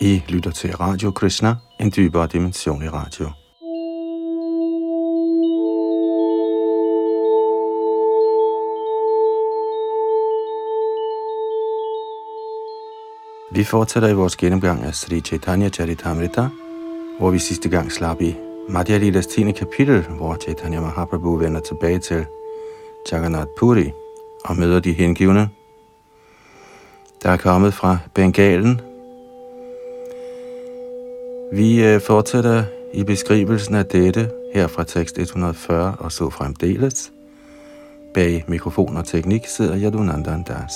I lytter til Radio Krishna, en dybere dimension i radio. Vi fortsætter i vores gennemgang af Sri Chaitanya Charitamrita, hvor vi sidste gang slap i Madhya Lilas 10. kapitel, hvor Chaitanya Mahaprabhu vender tilbage til Jagannath Puri og møder de hengivne, der er kommet fra Bengalen. Vi øh, fortsætter i beskrivelsen af dette her fra tekst 140 og så fremdeles. Bag mikrofon og teknik sidder Yadunandan Das.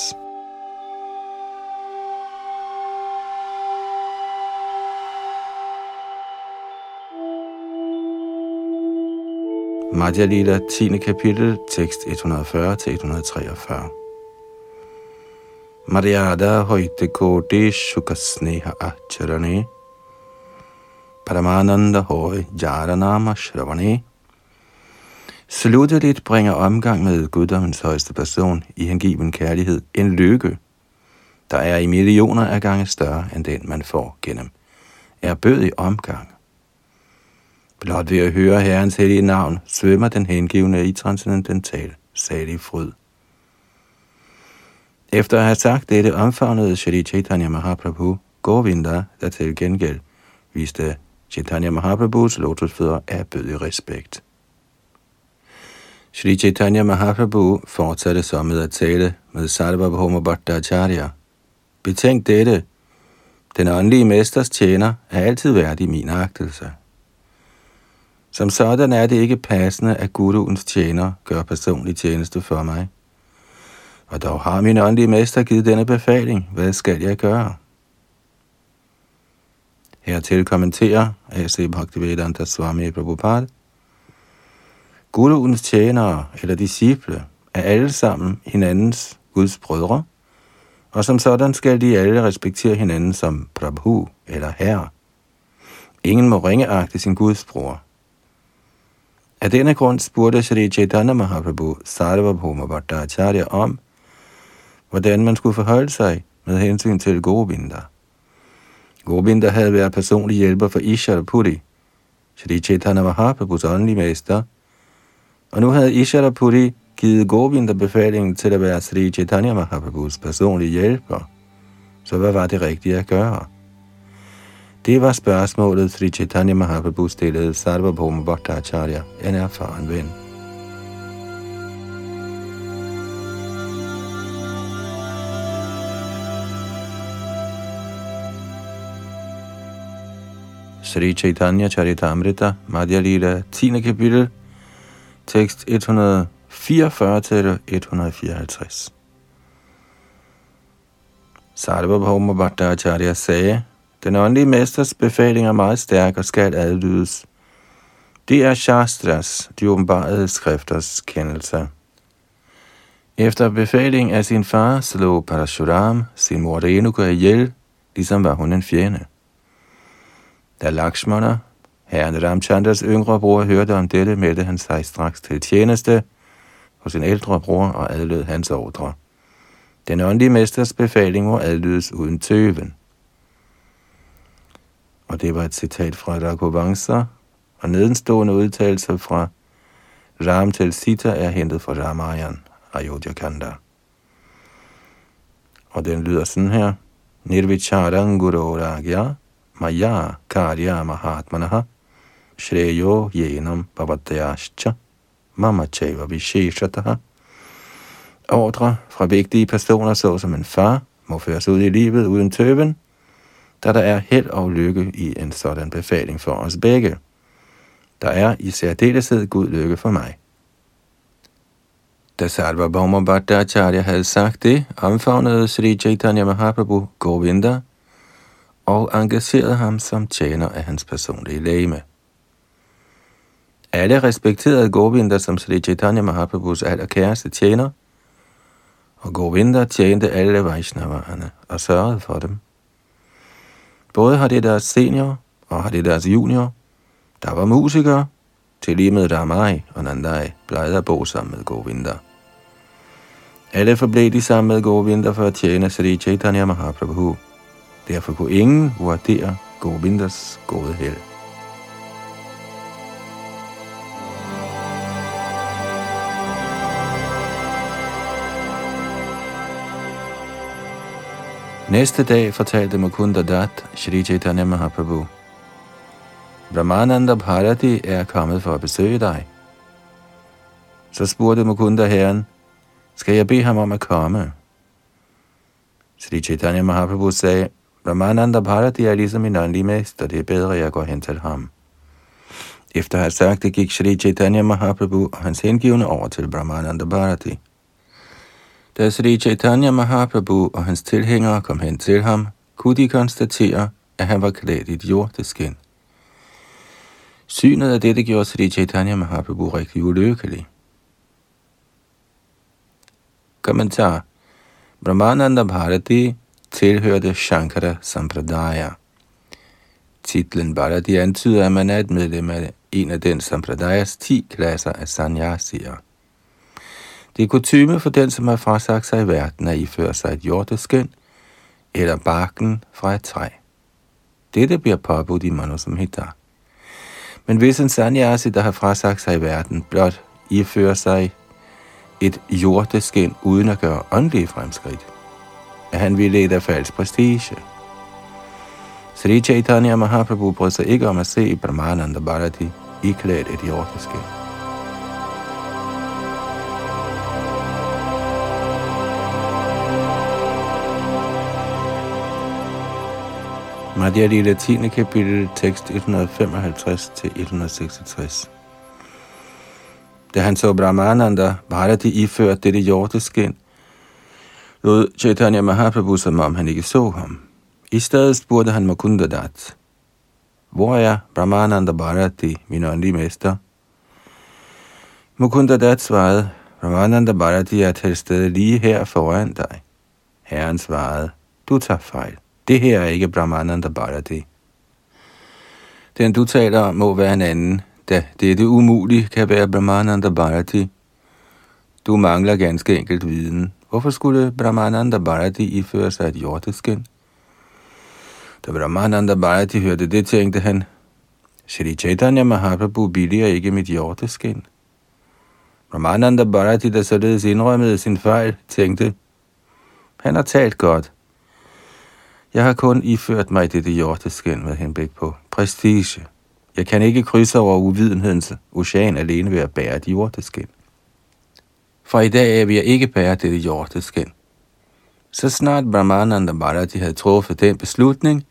Madhya Lila 10. kapitel, tekst 140-143. Maryada Hoyte kode shukasneha acharane Paramananda høj jaranama shravane Slutteligt bringer omgang med guddommens højeste person i hengiven kærlighed en lykke, der er i millioner af gange større end den, man får gennem erbødig omgang. Blot ved at høre Herrens hellige navn, svømmer den hengivne i transcendental salig fryd. Efter at have sagt dette, omfavnede Shri Chaitanya Mahaprabhu Govinda, der til gengæld viste Chaitanya Mahaprabhus lotusfødder af bødig respekt. Shri Chaitanya Mahaprabhu fortsatte så med at tale med Sarvabhauma Bhattacharya. Betænk dette. Den åndelige mesters tjener er altid værdig min agtelse. Som sådan er det ikke passende, at guruens tjener gør personlig tjeneste for mig. Og dog har min åndelige mester givet denne befaling. Hvad skal jeg gøre? Hertil kommenterer A.C. Bhaktivedanta Swami Prabhupada. Guruens tjenere eller disciple er alle sammen hinandens Guds brødre, og som sådan skal de alle respektere hinanden som Prabhu eller Herre. Ingen må ringeagte sin Guds bror. Af denne grund spurgte Sri Chaitanya Mahaprabhu Sarvabhauma Bhattacharya om, hvordan man skulle forholde sig med hensyn til Govinda. Govinda havde været personlig hjælper for Ishara Puri, Sri Chaitanya Mahaprabhus åndelige mester, og nu havde Ishara Puri givet Govinda befalingen til at være Sri Chaitanya Mahaprabhus personlige hjælper. Så hvad var det rigtige at gøre? Det var spørgsmålet, Sri Chaitanya Mahaprabhu stillede Sarvabhoma Bhattacharya, en erfaren ven. Sri Chaitanya Charitamrita, Madhya Lila, 10. kapitel, tekst 144 til 154. Sarvabhauma Bhattacharya sagde, den åndelige mesters befaling er meget stærk og skal adlydes. Det er Shastras, de åbenbarede skrifters kendelse. Efter befaling af sin far slog Parashuram sin mor Renuka ihjel, ligesom var hun en fjende. Da Lakshmana, herren Ramchandras yngre bror, hørte om dette, meldte han sig straks til tjeneste hos sin ældre bror og adlød hans ordre. Den åndelige mesters befaling må adlydes uden tøven. Og det var et citat fra Raghuvansa, og nedenstående udtalelser fra Ram til Sita er hentet fra Ramayan, Ayodhya Kanda. Og den lyder sådan her. Nirvicharanguro maya karya mahatmanaha shreyo yenam bhavatyascha mama chaiva visheshataha. Ordre fra vigtige personer, såsom en far, må føres ud i livet uden tøven, da der er held og lykke i en sådan befaling for os begge. Der er i særdeleshed god lykke for mig. Da Sarvabhauma Bhattacharya havde sagt det, omfavnede Sri Chaitanya Mahaprabhu Govinda og engagerede ham som tjener af hans personlige lægeme. Alle respekterede Govinda som Sri Chaitanya Mahaprabhus allerkæreste tjener, og Govinda tjente alle Vaishnavarerne og sørgede for dem. Både har det deres senior og har det deres junior. Der var musikere, til lige med Ramai og Nandai plejede at bo sammen med Govinda. Alle forblev de sammen med Govinda for at tjene Sri Chaitanya Mahaprabhu. Derfor kunne ingen vurdere Govindas gode held. Næste dag fortalte Mukunda Dat Shri Chaitanya Mahaprabhu. Brahmananda Bharati er kommet for at besøge dig. Så spurgte Mukunda herren, skal jeg bede ham om at komme? Sri Chaitanya Mahaprabhu sagde, Brahmananda Bharati er ligesom min åndelige mester, det er bedre, at jeg går hen til ham. Efter at have sagt det, gik Sri Chaitanya Mahaprabhu og hans hengivne over til Brahmananda Bharati. Da Sri Chaitanya Mahaprabhu og hans tilhængere kom hen til ham, kunne de konstatere, at han var klædt i et jordeskin. Synet af dette gjorde Sri Chaitanya Mahaprabhu rigtig ulykkelig. Kommentar Brahmananda Bharati tilhørte Shankara Sampradaya. Titlen Bharati antyder, at man er et medlem af en af den Sampradayas ti klasser af sanyasier. Det er kutume for den, som har frasagt sig i verden, at iføre sig et hjorteskøn eller barken fra et træ. Dette bliver påbudt i Manusamhita. Men hvis en sanyasi, der har frasagt sig i verden, blot ifører sig et jordeskin uden at gøre åndelige fremskridt, at han ville et af falsk prestige. Sri Chaitanya Mahaprabhu brød sig ikke om at se Brahmananda Bharati iklædt et jordiske. Madhya Lila 10. kapitel, tekst 155-166. Da han så Brahmananda Bharati iført dette hjorteskin, lod Chaitanya Mahaprabhu som om han ikke så ham. I stedet spurgte han Mukunda Dat, hvor er Brahmananda Bharati, min åndelige mester? Mukunda Dat svarede, Brahmananda Bharati er til stede lige her foran dig. Herren svarede, du tager fejl. Det her er ikke Brahmananda Bharati. Den du taler om må være en anden, da dette umuligt kan være Brahmananda Bharati. Du mangler ganske enkelt viden. Hvorfor skulle Brahmananda Bharati iføre sig et hjorteskin? Da Brahmananda Bharati hørte det, tænkte han, Shri Chaitanya Mahaprabhu billiger ikke mit hjorteskin. Brahmananda Bharati, der således indrømmede sin fejl, tænkte, han har talt godt, jeg har kun iført mig dette hjorteskin med henblik på prestige. Jeg kan ikke krydse over uvidenhedens ocean alene ved at bære et hjorteskin for i dag vil jeg ikke bære dette hjorteskin. Så snart Brahmananda Bharati havde truffet den beslutning,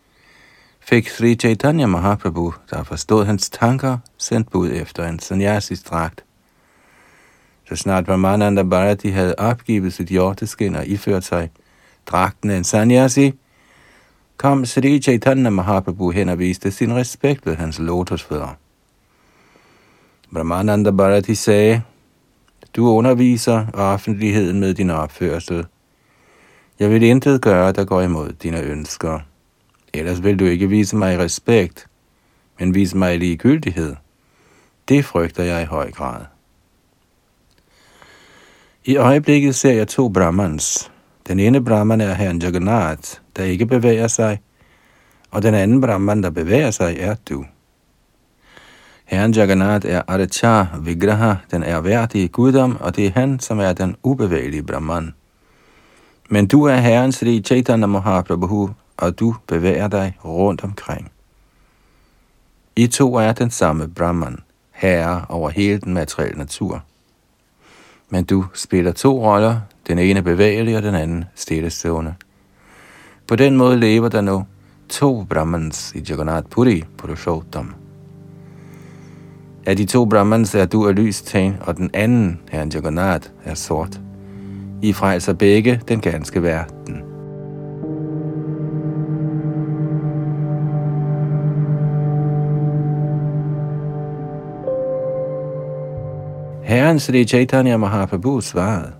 fik Sri Chaitanya Mahaprabhu, der forstod hans tanker, sendt bud efter en sannyasis dragt. Så snart Brahmananda Bharati havde opgivet sit hjorteskin og iført sig dragten af en sannyasi, kom Sri Chaitanya Mahaprabhu hen og viste sin respekt ved hans lotusfødder. Brahmananda Bharati sagde, du underviser offentligheden med din opførsel. Jeg vil intet gøre, der går imod dine ønsker. Ellers vil du ikke vise mig respekt, men vise mig ligegyldighed. Det frygter jeg i høj grad. I øjeblikket ser jeg to brahmans. Den ene brahman er herren Jagannath, der ikke bevæger sig, og den anden Brahman, der bevæger sig, er du. Herren Jagannath er Adachar Vigraha, den erhverdige guddom, og det er han, som er den ubevægelige Brahman. Men du er Herren Sri Chaitanya Mahaprabhu, og du bevæger dig rundt omkring. I to er den samme Brahman, herre over hele den materielle natur. Men du spiller to roller, den ene bevægelig og den anden stillestående. På den måde lever der nu to Brahmans i Jagannath Puri, Purushottam. Af de to Brahmans er du af lys tegn, og den anden, herren Jagannath, er sort. I frelser begge den ganske verden. Herren Sri Chaitanya Mahaprabhu svarede,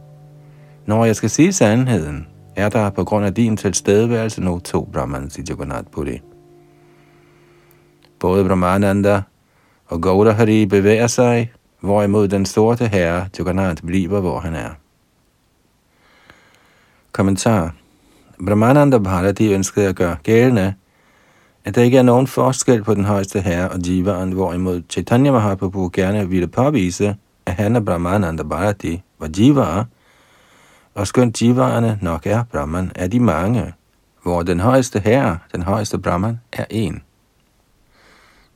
Når jeg skal sige sandheden, er der på grund af din tilstedeværelse nu to Brahmans i Jagannath Puri. Både Brahmananda og Gaudahari bevæger sig, hvorimod den sorte herre Jagannath bliver, hvor han er. Kommentar Brahmananda Bharati ønskede at gøre gældende, at der ikke er nogen forskel på den højeste herre og jivaren, hvorimod Chaitanya Mahaprabhu gerne ville påvise, at han og Brahmananda Bharati var jivarer, og skønt jivaerne nok er Brahman, er de mange, hvor den højeste herre, den højeste Brahman, er en.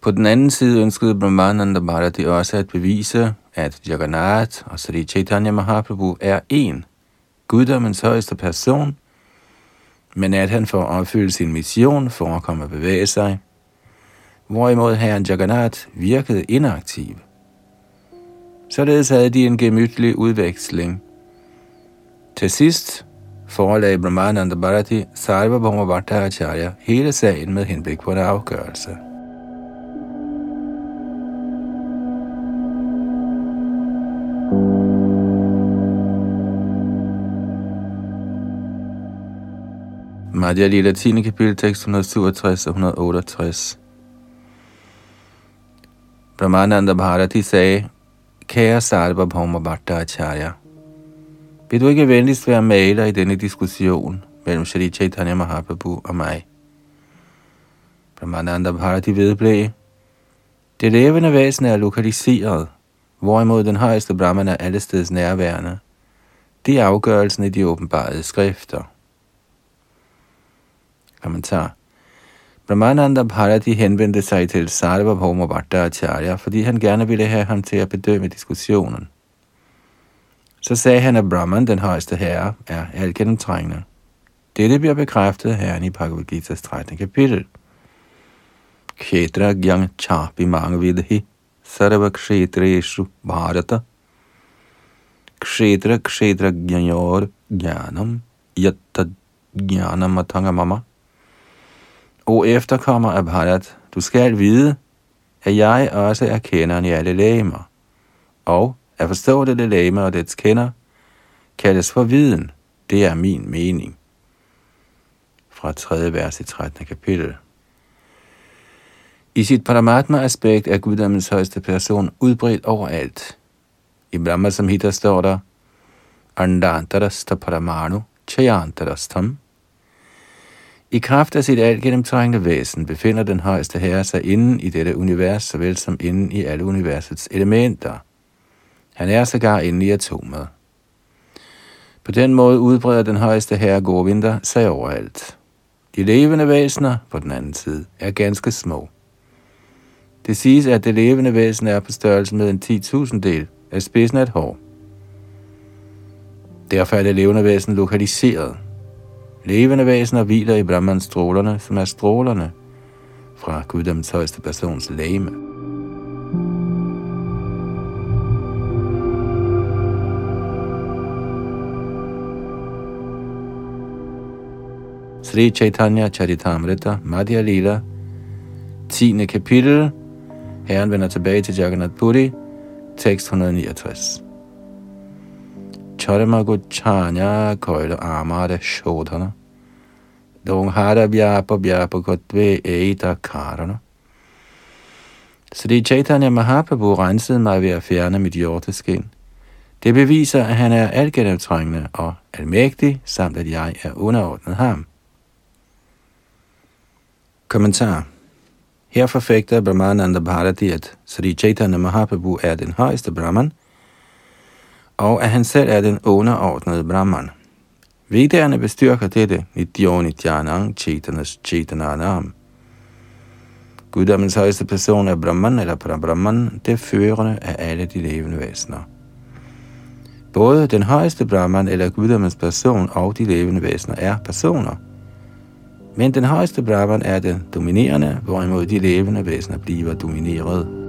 På den anden side ønskede Brahmananda Bharati også at bevise, at Jagannath og Sri Chaitanya Mahaprabhu er en, guddommens højeste person, men at han for at opfylde sin mission forekommer at bevæge sig, hvorimod herren Jagannath virkede inaktiv. Således havde de en gemytlig udveksling. Til sidst forelagde Brahmananda Bharati Sarva Bhattacharya hele sagen med henblik på en afgørelse. Madhya Lila 10. kapitel, tekst 167 og 168. Brahmananda Bharati sagde, Kære Sarva Bhauma Bhattacharya, vil du ikke venligst være maler i denne diskussion mellem Shri Chaitanya Mahaprabhu og mig? Brahmananda Bharati vedblev, det levende væsen er lokaliseret, hvorimod den højeste Brahman er allesteds nærværende. Det er afgørelsen i de åbenbarede skrifter. Kommentar. Brahmananda Bharati henvendte sig til Sarvabhauma Bhattacharya, fordi han gerne ville have ham til at bedømme diskussionen. Så sagde han, at Brahman, den højeste herre, er algennemtrængende. Dette bliver bekræftet her herren i Bhagavad Gita's 13. kapitel. Kshetra gyang chapi mangvidhi sarva kshetreshu bharata kshetra kshetra gyanyor gyanam yatta gyanam atanga mama O efterkommer af Bharat, du skal vide, at jeg også er kenderen i alle lægemer, og at forstå det læme og dets kender, kaldes for viden. Det er min mening. Fra 3. vers i 13. kapitel. I sit Paramatma-aspekt er guddommens højeste person udbredt overalt. I Brahma Samhita står der, Andantarasta Paramanu Chayantarastam i kraft af sit algennemtrængende væsen befinder den højeste herre sig inden i dette univers, såvel som inden i alle universets elementer. Han er sågar inde i atomet. På den måde udbreder den højeste herre Govinda sig overalt. De levende væsener, på den anden side, er ganske små. Det siges, at det levende væsen er på størrelse med en 10.000 del af spidsen af et hår. Derfor er det levende væsen lokaliseret. Levende væsener hviler i Brahmans strålerne, som er strålerne fra guddoms højeste persons læme. Sri Chaitanya Charitamrita Madhya Lila 10. kapitel Herren vender tilbage til Jagannath Puri tekst 169 Charmaguchanya Koila Amara Shodhana Donghara Vyapa Vyapa Kotve Eita Karana Sri Chaitanya Mahaprabhu rensede mig ved at fjerne mit hjorteskin. Det beviser, at han er altgennemtrængende og almægtig, samt at jeg er underordnet ham. Kommentar Her forfægter Brahmananda Bharati, at Sri Chaitanya Mahaprabhu er den højeste Brahman – og at han selv er den underordnede Brahman. Vedderne bestyrker dette Nityanang Chetanas Chetananam. Guddommens højeste person er Brahman eller Brahman, det førende af alle de levende væsener. Både den højeste Brahman eller guddommens person og de levende væsener er personer. Men den højeste Brahman er den dominerende, hvorimod de levende væsener bliver domineret.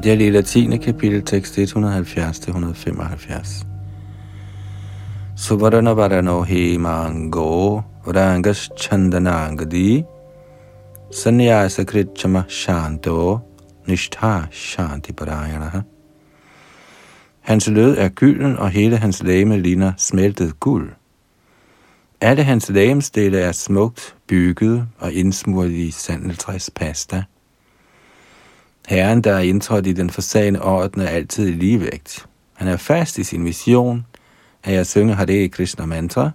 Madhya Lila 10. kapitel, tekst 170-175. Suvarana varano he mango rangas chandanangadi sanyasa kritchama shanto nishtha shanti parayana. Hans lød er gylden, og hele hans læme ligner smeltet guld. Alle hans lægemsdele er smukt bygget og indsmurt i sandeltræspasta. pasta – Herren, der er indtrådt i den forsagende orden, er altid i ligevægt. Han er fast i sin vision at jeg synger Hare Krishna mantra,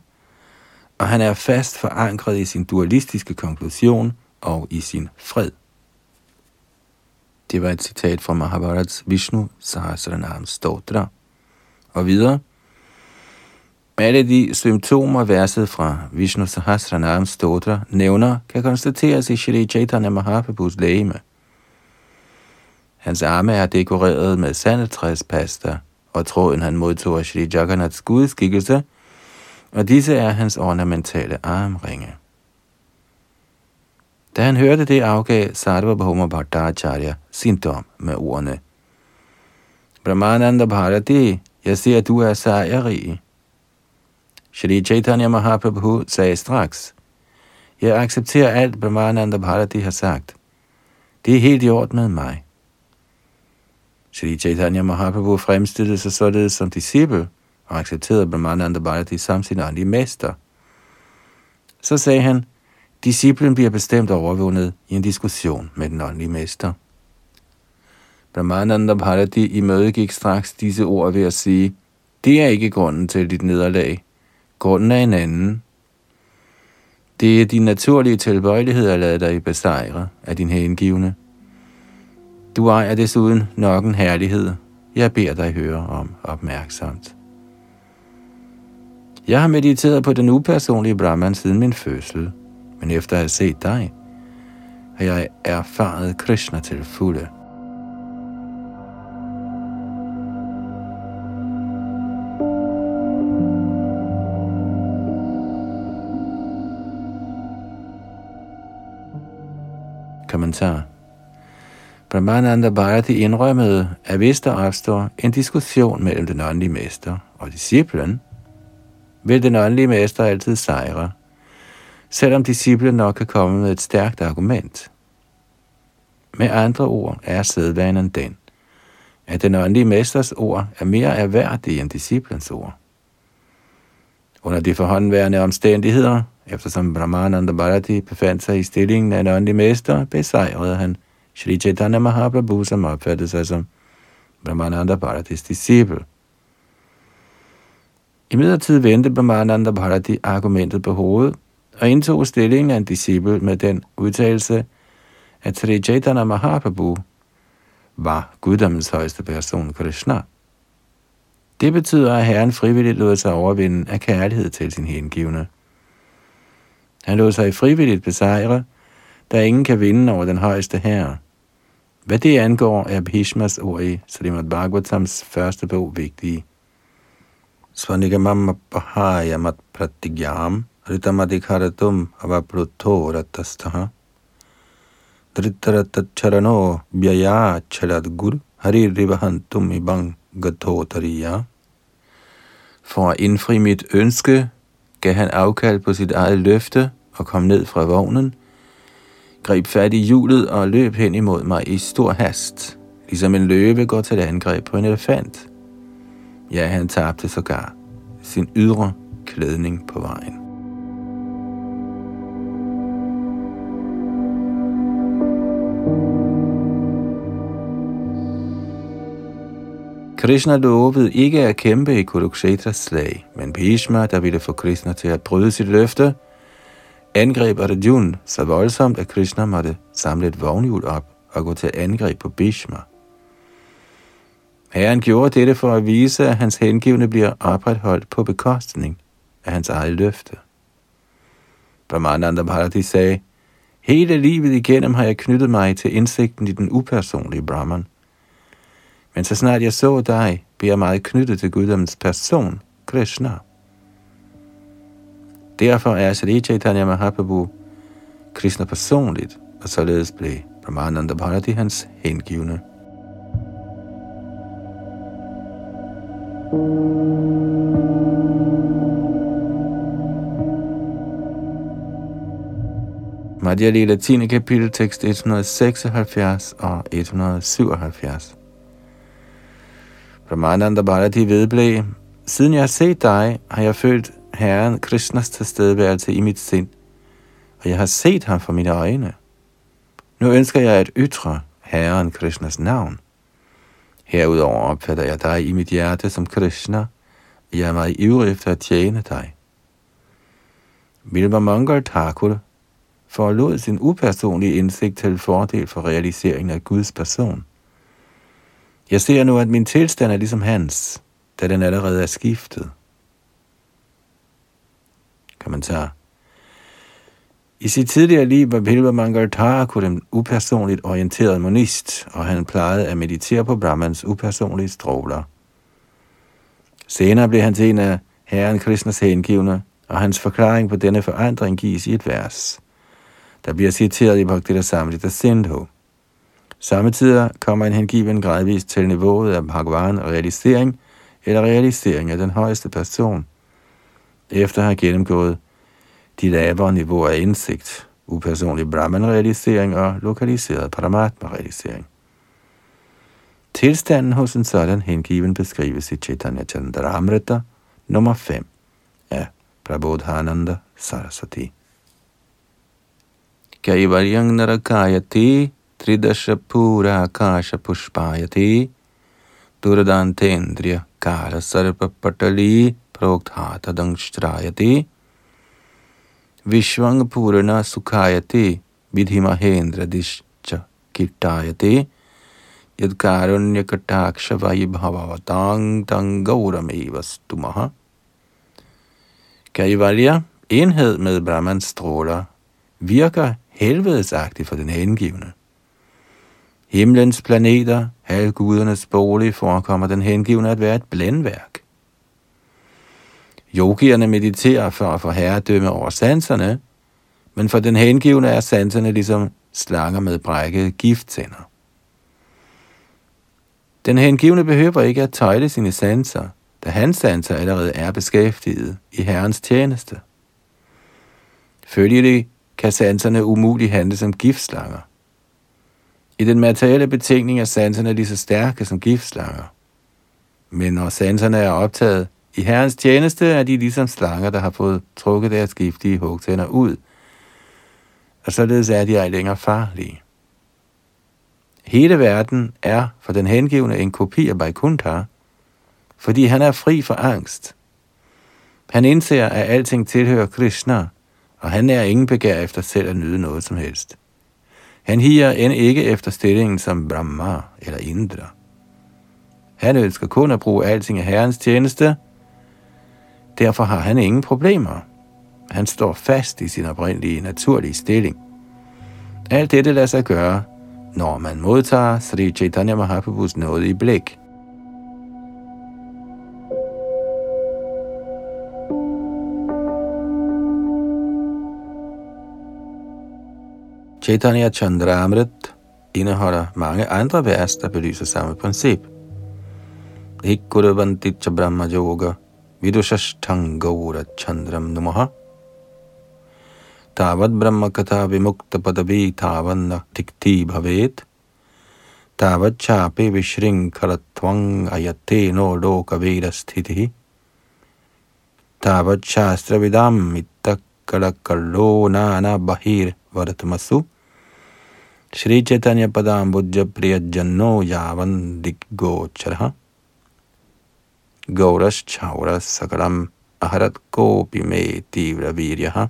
og han er fast forankret i sin dualistiske konklusion og i sin fred. Det var et citat fra Mahabharats Vishnu Sahasranam Stotra. Og videre. Alle de symptomer, verset fra Vishnu Sahasranam Stotra nævner, kan konstateres i Shri Chaitanya Mahaprabhus lægeme. Hans arme er dekoreret med sandetræspasta, og tråden han modtog af Shri Jagannaths gudskikkelse, og disse er hans ornamentale armringe. Da han hørte det, afgav Sarvabhauma Bhattacharya sin dom med ordene. Brahmananda Bharati, jeg ser, at du er sejrig. Shri Chaitanya Mahaprabhu sagde straks, jeg accepterer alt, Brahmananda Bharati har sagt. Det er helt i orden med mig. Shri Chaitanya Mahaprabhu fremstillede sig således som disciple og accepterede Brahmananda Bharati som sin åndelige mester. Så sagde han, disciplen bliver bestemt overvundet i en diskussion med den åndelige mester. Brahmananda Bharati imødegik straks disse ord ved at sige, det er ikke grunden til dit nederlag. Grunden er en anden. Det er din naturlige tilbøjelighed at lade dig besejre af din hengivne. Du ejer desuden nok en herlighed, jeg beder dig høre om opmærksomt. Jeg har mediteret på den upersonlige Brahman siden min fødsel, men efter at have set dig, har jeg erfaret Krishna til fulde. Kommentar Brahmananda Bharati indrømmede, at hvis der opstår en diskussion mellem den åndelige mester og disciplen, vil den åndelige mester altid sejre, selvom disciplen nok kan komme med et stærkt argument. Med andre ord er sædvanen den, at den åndelige mesters ord er mere erhverdige end disciplens ord. Under de forhåndværende omstændigheder, eftersom Brahmananda Bharati befandt sig i stillingen af en åndelig mester, besejrede han Sri Chaitanya Mahaprabhu, som opfattede sig som Brahmananda Bharatis disciple. I midlertid vendte Brahmananda Bharati argumentet på hovedet og indtog stillingen af en disciple med den udtalelse, at Sri Chaitanya Mahaprabhu var guddommens højeste person, Krishna. Det betyder, at Herren frivilligt lod sig overvinde af kærlighed til sin hengivne. Han lod sig frivilligt besejre, da ingen kan vinde over den højeste herre. Hvad det angår, er Bhishmas ord i Srimad Bhagavatams første bog vigtige. Svanigamam bahayamat pratigyam ritamadikaratum avapruto ratastaha Dritaratatcharano vyaya chalad gur hari rivahantum ibang gatotariya. For at indfri mit ønske, gav han afkald på sit eget løfte og kom ned fra vognen – greb fat i hjulet og løb hen imod mig i stor hast, ligesom en løve går til angreb på en elefant. Ja, han tabte sågar sin ydre klædning på vejen. Krishna lovede ikke at kæmpe i Kurukshetras slag, men Bhishma, der ville få Krishna til at bryde sit løfte, angreb Arjun så voldsomt, at Krishna måtte samle et vognhjul op og gå til angreb på Bhishma. Herren gjorde dette for at vise, at hans hengivne bliver opretholdt på bekostning af hans eget løfte. Brahmananda Bharati sagde, Hele livet igennem har jeg knyttet mig til indsigten i den upersonlige Brahman. Men så snart jeg så dig, blev jeg meget knyttet til guddommens person, Krishna. Derfor er Sri Chaitanya Mahaprabhu Krishna personligt, og således blev Brahmananda Bharati hans hengivne. Madhya Lila 10. kapitel, tekst 176 og 177. Brahmananda Bharati vedblev, siden jeg har set dig, har jeg følt Herren Krishnas tilstedeværelse i mit sind, og jeg har set ham for mine øjne. Nu ønsker jeg at ytre Herren Krishnas navn. Herudover opfatter jeg dig i mit hjerte som Krishna. Jeg er meget ivrig efter at tjene dig. Vilma Mangal Thakur forlod sin upersonlige indsigt til fordel for realiseringen af Guds person. Jeg ser nu, at min tilstand er ligesom hans, da den allerede er skiftet. Kommentar. I sit tidligere liv var Bilba Mangal Thakur en upersonligt orienteret monist, og han plejede at meditere på Brahmans upersonlige stråler. Senere blev han til en af Herren Krishnas hengivne, og hans forklaring på denne forandring gives i et vers, der bliver citeret i Bhaktita Samrita Sindhu. Samtidig kommer en hengiven gradvist til niveauet af Bhagavan realisering eller realisering af den højeste person, efter at have gennemgået de lavere niveauer af indsigt, upersonlig Brahman-realisering og lokaliseret Paramatma-realisering. Tilstanden hos en sådan hengiven beskrives i Chaitanya Chandramrita nummer 5 af Prabodhananda Saraswati. Kaivaryang narakayati tridasha pura akasha pushpayati duradantendriya kala sarpa patali prokthata dangshtrayati Vishwang Purana सुखायते Vidhi Mahendra Dishcha Kirtayate Yad Karunya Kataksha Vaibhavavatang Tang Gaurameva Stumaha Kaivalya, enhed med Brahmans stråler, virker helvedesagtigt for den hengivne. Himlens planeter, halvgudernes bolig, forekommer den hengivne at være et blændværk. Yogierne mediterer for at få herredømme over sanserne, men for den hengivne er sanserne ligesom slanger med brækkede gifttænder. Den hengivne behøver ikke at tøjle sine sanser, da hans sanser allerede er beskæftiget i Herrens tjeneste. Følgelig kan sanserne umuligt handle som giftslanger. I den materielle betingning er sanserne lige så stærke som giftslanger. Men når sanserne er optaget i Herrens tjeneste er de ligesom slanger, der har fået trukket deres giftige hugtænder ud, og således er de ej længere farlige. Hele verden er for den hengivne en kopi af Vaikuntha, fordi han er fri for angst. Han indser, at alting tilhører Krishna, og han er ingen begær efter selv at nyde noget som helst. Han higer end ikke efter stillingen som Brahma eller Indra. Han ønsker kun at bruge alting af Herrens tjeneste, Derfor har han ingen problemer. Han står fast i sin oprindelige naturlige stilling. Alt dette lader sig gøre, når man modtager Sri Chaitanya Mahaprabhus nåde i blik. Chaitanya Chandramrit indeholder mange andre vers, der belyser samme princip. Hikkurvantitcha Brahma Yoga – विदुषष्ठं गौरच्छन्द्रं नुमः तावद्ब्रह्मकथा विमुक्तपदवी तावन्न तिक्ति भवेत् तावच्छापि विशृङ्खलत्वम् अयत्ते नो लोकवीरस्थितिः तावच्छास्त्रविदाम् इत्तक्कलकल्लो नानबहिर्वर्तमसु श्रीचैतन्यपदाम्बुजप्रियजन्नो यावन् दिग्गोचरः Gauras Chauras Sakaram Aharat Gopi med Divra Viryaha.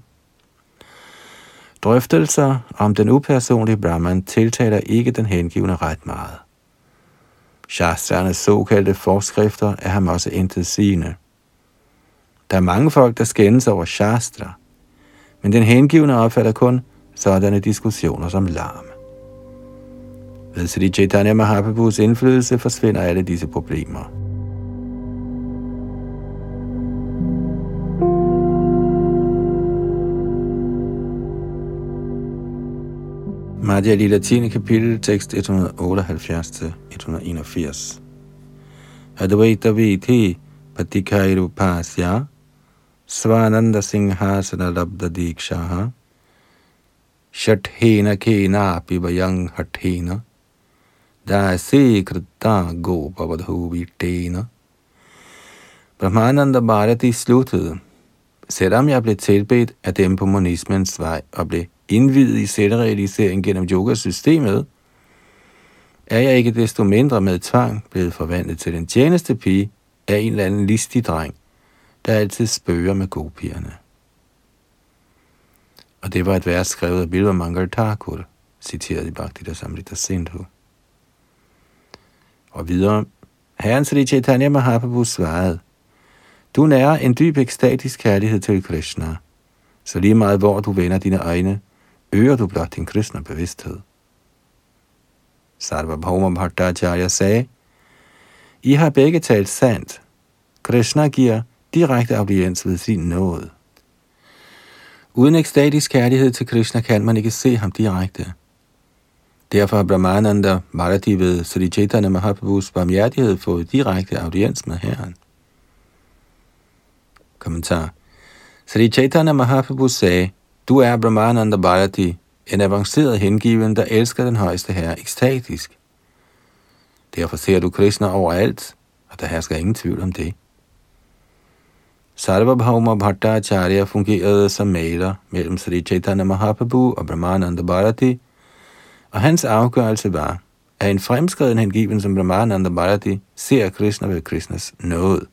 Drøftelser om den upersonlige Brahman tiltaler ikke den hengivne ret meget. Shastranes såkaldte forskrifter er ham også intet sigende. Der er mange folk, der skændes over Shastra, men den hengivne opfatter kun sådanne diskussioner som larm. Ved Sri Chaitanya Mahaprabhus indflydelse forsvinder alle disse problemer. Madhya Lila 10. kapitel, tekst 178-181. Advaita Viti Patikairu Pasya Svananda Singhasana Labda Dikshaha Shathena Kena Pibayang Hathena Dasi Krita Gopavadhu Brahmananda Bharati sluttede. Selvom jeg blev tilbedt af dem på monismens vej og blev indvidet i selvrealisering gennem yogasystemet, er jeg ikke desto mindre med tvang blevet forvandlet til en tjeneste pige af en eller anden listig dreng, der altid spøger med gopierne. Og det var et vers skrevet af Bilba Mangal Thakur, citeret i Bhakti Samrita Sindhu. Og videre, Herren Sri Chaitanya Mahaprabhu svarede, Du nærer en dyb ekstatisk kærlighed til Krishna, så lige meget hvor du vender dine øjne, øger du blot din kristne bevidsthed. Sarvabhauma Bhattacharya sagde, I har begge talt sandt. Krishna giver direkte audiens ved sin nåde. Uden ekstatisk kærlighed til Krishna kan man ikke se ham direkte. Derfor har Brahmananda Marathi ved Sri Chaitanya Mahaprabhus barmhjertighed fået direkte audiens med Herren. Kommentar. Sri Chaitanya Mahaprabhu sagde, du er Brahmananda Bharati, en avanceret hengiven, der elsker den højeste herre ekstatisk. Derfor ser du Krishna overalt, og der hersker ingen tvivl om det. Sarvabhauma Bhattacharya fungerede som maler mellem Sri Chaitanya Mahaprabhu og Brahmananda Bharati, og hans afgørelse var, at en fremskreden hengiven som Brahmananda Bharati ser Krishna ved Krishnas nåde.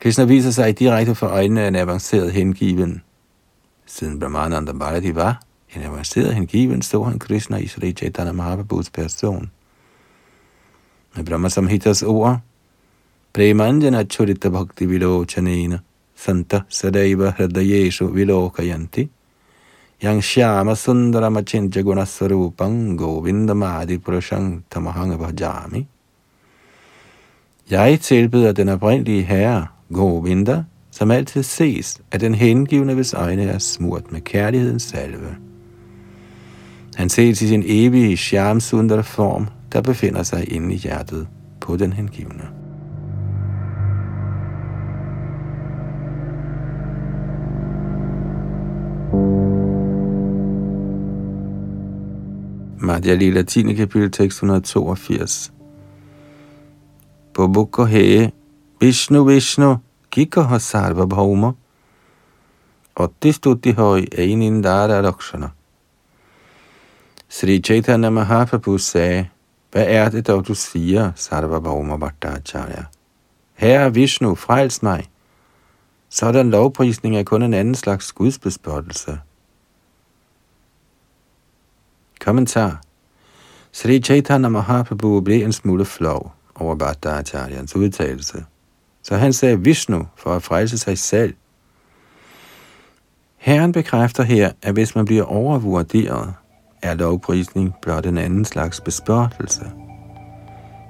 Krishna viser sig direkte for øjnene af en avanceret hengiven. Siden Brahmananda Bharati var en avanceret hengiven, så han Krishna i Sri Chaitanya Mahaprabhus person. Med Brahma Samhitas ord, Premanjana Churita Bhakti Vilochanena Santa Sadaiva Hridayeshu Vilokayanti Yang Shyama Sundarama Chincha Gunasarupang Govindamadi Purushang Tamahanga Bhajami Jeg tilbyder den oprindelige herre, Govinda, som altid ses af den hengivne, hvis øjne er smurt med kærlighedens salve. Han ses i sin evige Shyam form, der befinder sig inde i hjertet på den hengivne. Madhya Lila 10. kapitel tekst 182. Bobukko he Vishnu Vishnu Kiko Sarva Bhauma Otti Stuti Hoi Einindara Lakshana Sri Chaitanya Mahaprabhu sagde, hvad er det dog, du siger, Sarva Bhauma Bhattacharya? Herre Vishnu, frels mig. Sådan lovprisning er kun en anden slags gudsbespottelse. Kommentar. Sri Chaitanya Mahaprabhu blev en smule flov over Bhattacharyans udtalelse. Så han sagde Vishnu for at frelse sig selv. Herren bekræfter her, at hvis man bliver overvurderet, er lovprisning blot en anden slags bespørgelse.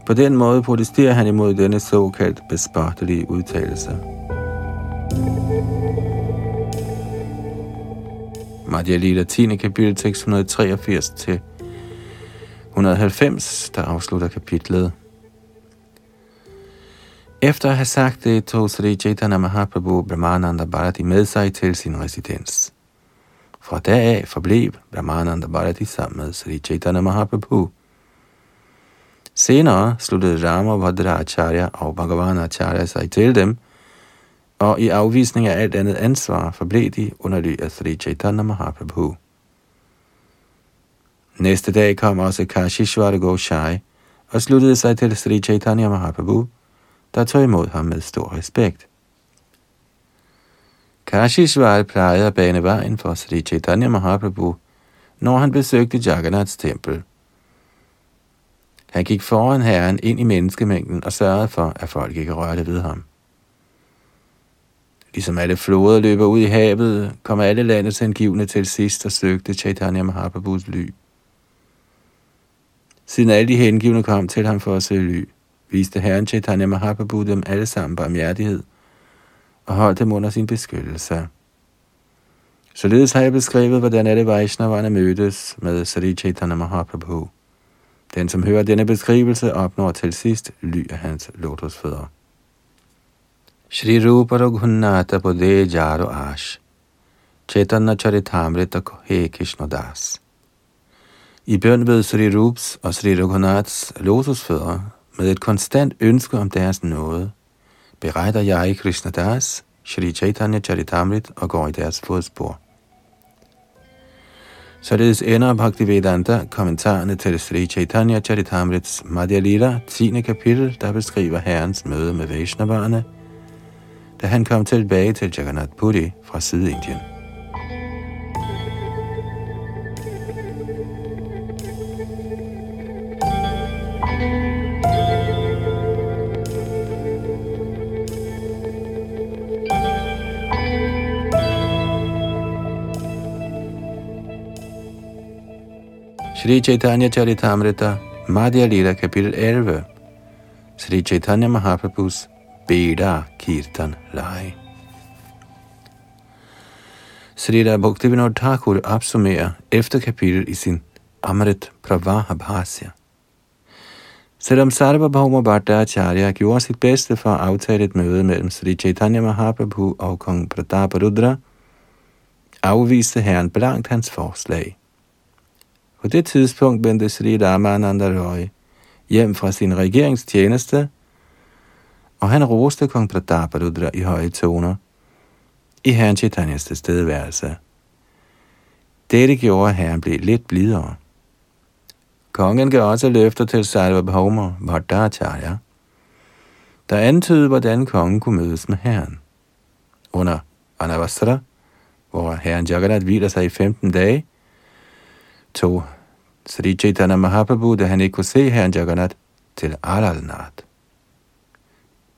På den måde protesterer han imod denne såkaldt bespottelige udtalelse. Madhya Lila 10. kapitel 683 til 190, der afslutter kapitlet. Efter at have sagt det, tog Sri Chaitanya Mahaprabhu Brahmananda Bharati med sig til sin residens. Fra da af forblev Brahmananda Bharati sammen med Sri Chaitanya Mahaprabhu. Senere sluttede Rama Vadracharya og Bhagavan Acharya sig til dem, og i afvisning af alt andet ansvar forblev de under ly af Sri Chaitanya Mahaprabhu. Næste dag kom også Kashishwara Goshai og sluttede sig til Sri Chaitanya Mahaprabhu, der tog imod ham med stor respekt. Kashishwar plejede at bane vejen for Sri Chaitanya Mahaprabhu, når han besøgte Jagannaths tempel. Han gik foran herren ind i menneskemængden og sørgede for, at folk ikke rørte ved ham. Ligesom alle floder løber ud i havet, kom alle landets hengivne til sidst og søgte Chaitanya Mahaprabhus ly. Siden alle de hengivne kom til ham for at søge ly, viste Herren Chaitanya Mahaprabhu dem alle sammen barmhjertighed og holdt dem under sin beskyttelse. Således har jeg beskrevet, hvordan alle Vaishnaverne mødtes med Sri Chaitanya Mahaprabhu. Den, som hører denne beskrivelse, opnår til sidst ly af hans lotusfødder. Shri Rupa Raghunnata Bodhe Jaro Ash Chaitanya Charitamrita Kohe Das I bøn ved Sri Rups og Sri Raghunaths lotusfødder med et konstant ønske om deres nåde, beretter jeg Krishna Das, Shri Chaitanya Charitamrit og går i deres fodspor. Således ender Bhaktivedanta kommentarerne til Sri Chaitanya Charitamrits Madhya Lila, 10. kapitel, der beskriver herrens møde med Vaishnavarne, da han kom tilbage til Jagannath Puri fra Sydindien. Sri Chaitanya Charitamrita, Madhya Lila, kapitel 11. Sri Chaitanya Mahaprabhus Beda Kirtan Lai. Srila Bhaktivinoda Thakur opsummerer efter kapitel i sin Amrit Pravaha Bhasya. Selvom Sarvabhauma Bhattacharya gjorde sit bedste for at aftale et møde mellem Sri Chaitanya Mahaprabhu og kong Prataparudra, afviste herren blankt hans forslag. På det tidspunkt vendte Sri Ramananda Roy hjem fra sin regeringstjeneste, og han roste kong Prataparudra i høje toner i herren Chaitanyas tilstedeværelse. Dette gjorde, at herren blev lidt blidere. Kongen gav også løfter til Sarvabhauma Bhattacharya, der antydede, hvordan kongen kunne mødes med herren. Under Anavastra, hvor herren Jagannath hviler sig i 15 dage, tog Sri Chaitanya Mahaprabhu, da han ikke kunne se herren Jagannath, til Alalnath.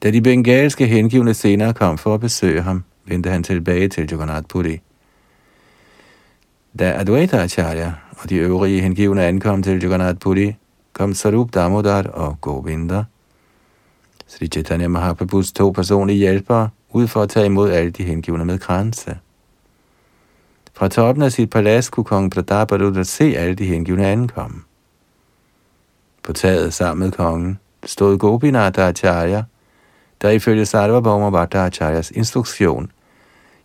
Da de bengalske hengivne senere kom for at besøge ham, vendte han tilbage til Jagannath Puri. Da Advaita Acharya og de øvrige hengivne ankom til Jagannath Puri, kom Sarup Damodar og Govinda. Sri Chaitanya Mahaprabhus to personlige hjælpere ud for at tage imod alle de hengivne med kranse. Fra toppen af sit palads kunne kong Prataparudra se alle de hengivne ankomme. På taget sammen med kongen stod Gopinatha Acharya, der ifølge Sarvabhauma Bhattacharyas instruktion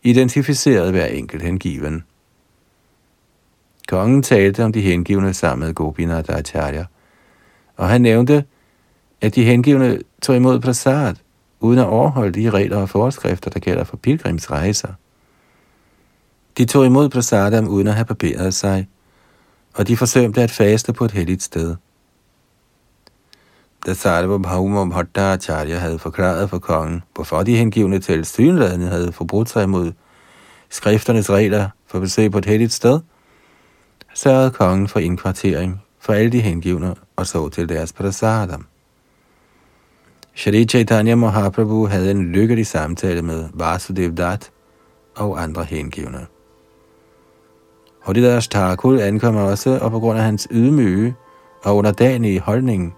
identificerede hver enkelt hengiven. Kongen talte om de hengivne sammen med Gopinath Acharya, og han nævnte, at de hengivne tog imod prasad, uden at overholde de regler og forskrifter, der gælder for pilgrimsrejser. De tog imod prasadam uden at have barberet sig, og de forsømte at faste på et helligt sted. Da Sarva Bhauma Bhattacharya havde forklaret for kongen, hvorfor de hengivne til synlædende havde forbrudt sig mod skrifternes regler for besøg på et helligt sted, sørgede kongen for indkvartering for alle de hengivne og så til deres prasadam. Shri Chaitanya Mahaprabhu havde en lykkelig samtale med Vasudev Dat og andre hengivne. Haridas Thakur ankom også, og på grund af hans ydmyge og underdanige holdning,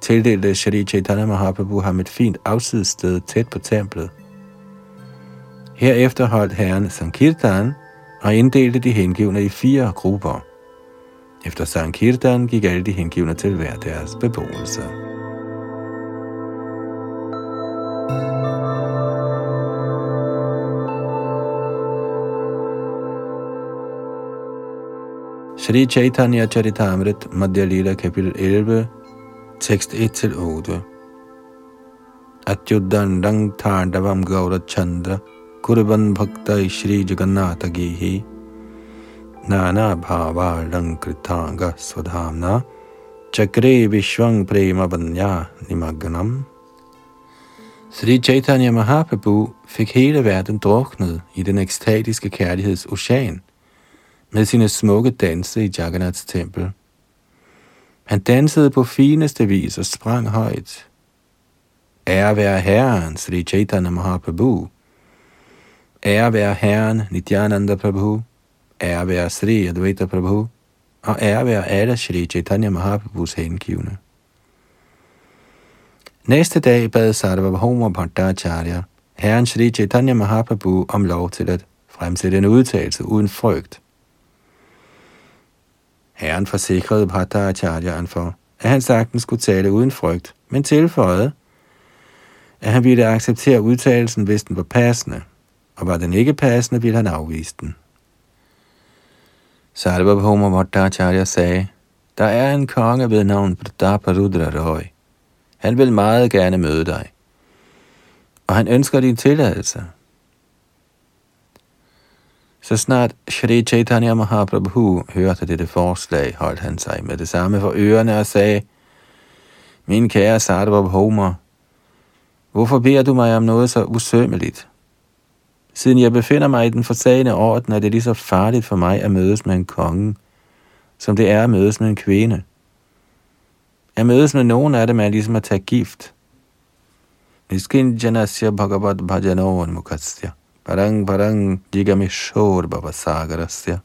tildelte Shri Chaitanya Mahaprabhu ham et fint afsidssted tæt på templet. Herefter holdt herren Sankirtan og inddelte de hengivne i fire grupper. Efter Sankirtan gik alle de hengivne til hver deres beboelse. Shri Chaitanya Charitamrit Madhya Lila kapitel 11 tekst 1-8 Atyudandang Thardavam Gaura Chandra Kurban Bhakta Shri Jagannatha Gihi Nana Bhavardang Kritanga Swadhamna Chakre Vishwang Prema Banya Nimaganam Sri Chaitanya Mahaprabhu fik hele verden druknet i den ekstatiske kærligheds ocean med sine smukke danse i Jagannaths tempel. Han dansede på fineste vis og sprang højt. Ære være Herren, Sri Chaitanya Mahaprabhu. Ære være Herren, Nityananda Prabhu. Ære være Sri Advaita Prabhu. Og ære være alle Sri Chaitanya Mahaprabhus hengivne. Næste dag bad Sarvabhauma Bhattacharya, Herren Sri Chaitanya Mahaprabhu, om lov til at fremsætte en udtalelse uden frygt. Herren forsikrede Bhattacharyaen for, at han sagtens skulle tale uden frygt, men tilføjede, at han ville acceptere udtalelsen, hvis den var passende, og var den ikke passende, ville han afvise den. Sarvabhauma Bhattacharya sagde, der er en konge ved navn Prataparudra Roy. Han vil meget gerne møde dig, og han ønsker din tilladelse. Så snart Shri Chaitanya Mahaprabhu hørte dette forslag, holdt han sig med det samme for ørerne og sagde, Min kære Sarvabhauma, hvorfor beder du mig om noget så usømmeligt? Siden jeg befinder mig i den forsagende orden, er det lige så farligt for mig at mødes med en konge, som det er at mødes med en kvinde. At mødes med nogen af dem er ligesom at tage gift. Niskinjanasya bhagavat bhajano mukasya. Parang parang jigamishor babasagarasya.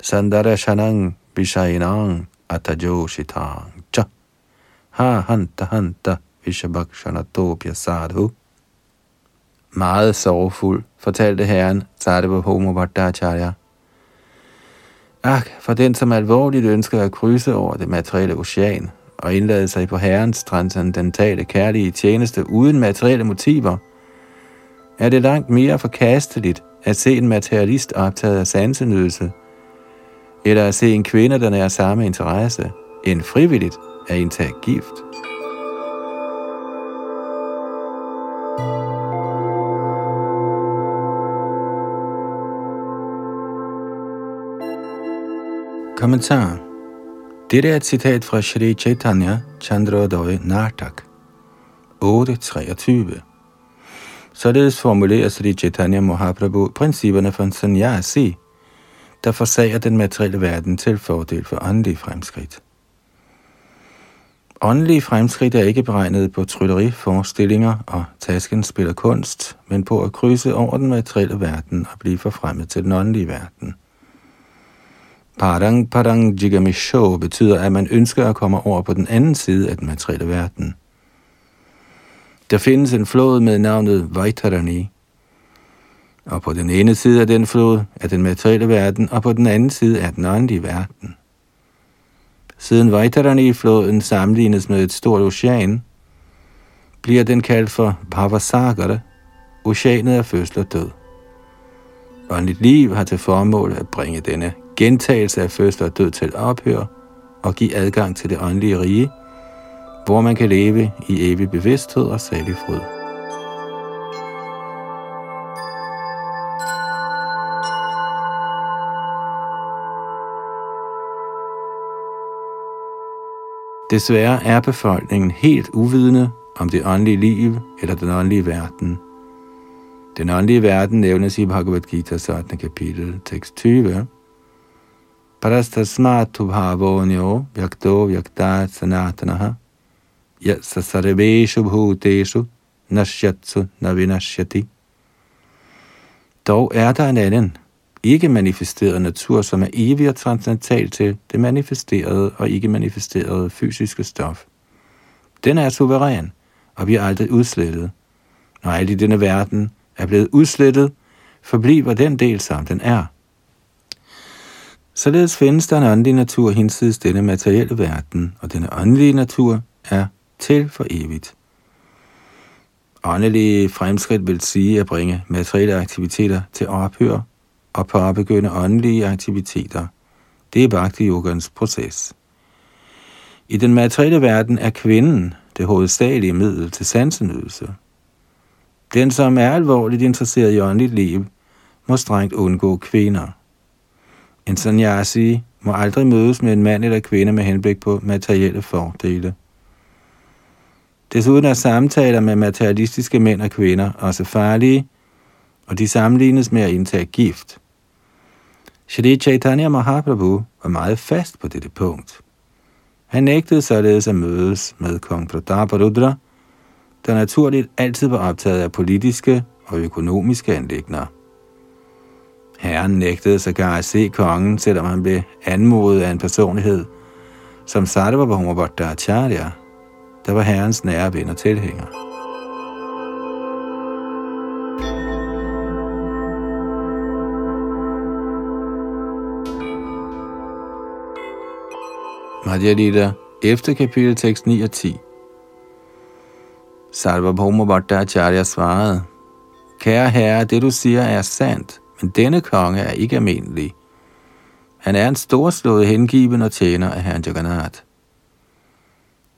Sandara shanang vishainang atajoshitang cha. Ha hanta hanta vishabhakshanatopya sadhu. Meget sorgfuld, fortalte herren Sarva Homo Bhattacharya. Ak, for den, som alvorligt ønsker at krydse over det materielle ocean og indlade sig på herrens transcendentale kærlige tjeneste uden materielle motiver, er det langt mere forkasteligt at se en materialist optaget af sansenydelse, eller at se en kvinde, der er samme interesse, end frivilligt at indtage gift. Kommentar Dette er et citat fra Shri Chaitanya Chandrodaya Nartak 8.23. Således formulerer Sri Chaitanya Mahaprabhu principperne for en sannyasi, der forsager den materielle verden til fordel for åndelige fremskridt. Åndelige fremskridt er ikke beregnet på trylleriforestillinger og tasken spiller kunst, men på at krydse over den materielle verden og blive forfremmet til den åndelige verden – Parang parang jigamisho betyder, at man ønsker at komme over på den anden side af den materielle verden. Der findes en flod med navnet Vaitarani, og på den ene side af den flod er den materielle verden, og på den anden side er den åndelige verden. Siden Vaitarani-floden sammenlignes med et stort ocean, bliver den kaldt for Bhavasagara, oceanet af fødsel og død. Åndeligt liv har til formål at bringe denne gentagelse af fødsel og død til ophør og give adgang til det åndelige rige, hvor man kan leve i evig bevidsthed og salig fryd. Desværre er befolkningen helt uvidende om det åndelige liv eller den åndelige verden. Den åndelige verden nævnes i Bhagavad Gita 18. kapitel, tekst 20, parastasmatu bhavonyo vyakto vyaktat sanatanaha yasa sarveshu bhuteshu nashyatsu navinashyati. Dog er der en anden, ikke manifesteret natur, som er evig og transcendental til det manifesterede og ikke manifesterede fysiske stof. Den er suveræn og bliver aldrig udslettet. Når alt i denne verden er blevet udslettet, forbliver den del, som den er – Således findes der en åndelig natur hinsides denne materielle verden, og denne åndelige natur er til for evigt. Åndelige fremskridt vil sige at bringe materielle aktiviteter til ophør og påbegynde åndelige aktiviteter. Det er bhakti yogans proces. I den materielle verden er kvinden det hovedsagelige middel til sansenydelse. Den, som er alvorligt interesseret i åndeligt liv, må strengt undgå kvinder. En sanyasi må aldrig mødes med en mand eller kvinde med henblik på materielle fordele. Desuden er samtaler med materialistiske mænd og kvinder også farlige, og de sammenlignes med at indtage gift. Shri Chaitanya Mahaprabhu var meget fast på dette punkt. Han nægtede således at mødes med kong Prataparudra, der naturligt altid var optaget af politiske og økonomiske anlægner. Herren nægtede sågar at se kongen, selvom han blev anmodet af en personlighed, som Sarva Bhumabhattacharya, der var herrens nære ven og tilhænger. Madhya Lita, efter kapitel tekst 9 og 10. Sarvabhauma Acharya svarede, Kære herre, det du siger er sandt, men denne konge er ikke almindelig. Han er en storslået hengiven og tjener af herren Jagannath.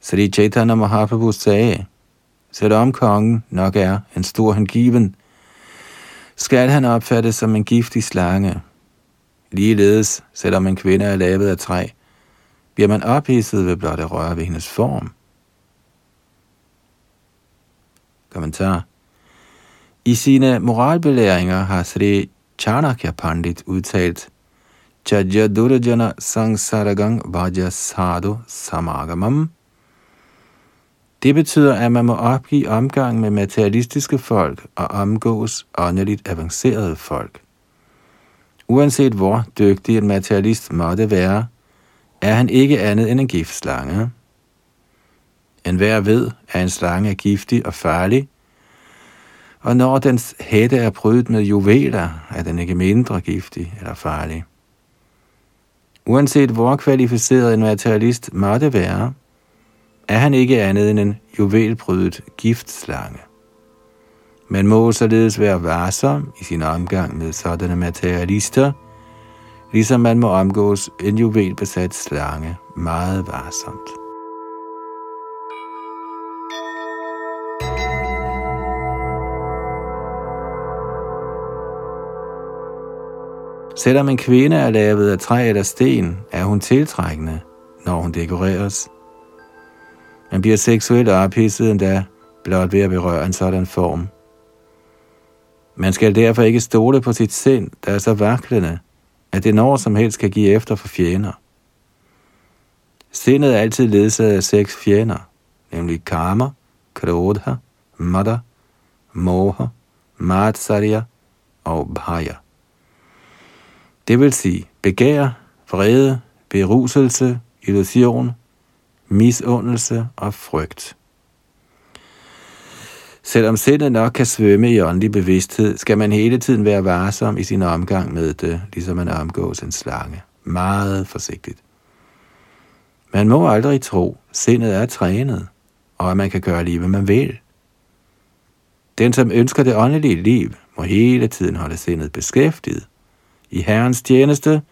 Sri Chaitanya Mahaprabhu sagde, selvom kongen nok er en stor hengiven, skal han opfattes som en giftig slange. Ligeledes, selvom en kvinde er lavet af træ, bliver man ophidset ved blot at røre ved hendes form. Kommentar. I sine moralbelæringer har Sri Chanakya Pandit udtalt, Chajya Durjana Sangsaragang Vaja Sadhu Samagamam. Det betyder, at man må opgive omgang med materialistiske folk og omgås åndeligt avancerede folk. Uanset hvor dygtig en materialist måtte være, er han ikke andet end en giftslange. En hver ved, at en slange er giftig og farlig, og når dens hætte er prydet med juveler, er den ikke mindre giftig eller farlig. Uanset hvor kvalificeret en materialist måtte være, er han ikke andet end en juvelprydet giftslange. Man må således være varsom i sin omgang med sådanne materialister, ligesom man må omgås en juvelbesat slange meget varsomt. Selvom en kvinde er lavet af træ eller sten, er hun tiltrækkende, når hun dekoreres. Man bliver seksuelt ophidset endda blot ved at berøre en sådan form. Man skal derfor ikke stole på sit sind, der er så vaklende, at det når som helst kan give efter for fjender. Sindet er altid ledsaget af seks fjender, nemlig karma, krodha, mada, moha, matsarya og bhaya. Det vil sige begær, vrede, beruselse, illusion, misundelse og frygt. Selvom sindet nok kan svømme i åndelig bevidsthed, skal man hele tiden være varsom i sin omgang med det, ligesom man omgås en slange. Meget forsigtigt. Man må aldrig tro, sindet er trænet, og at man kan gøre lige, hvad man vil. Den, som ønsker det åndelige liv, må hele tiden holde sindet beskæftiget i Herrens tjeneste,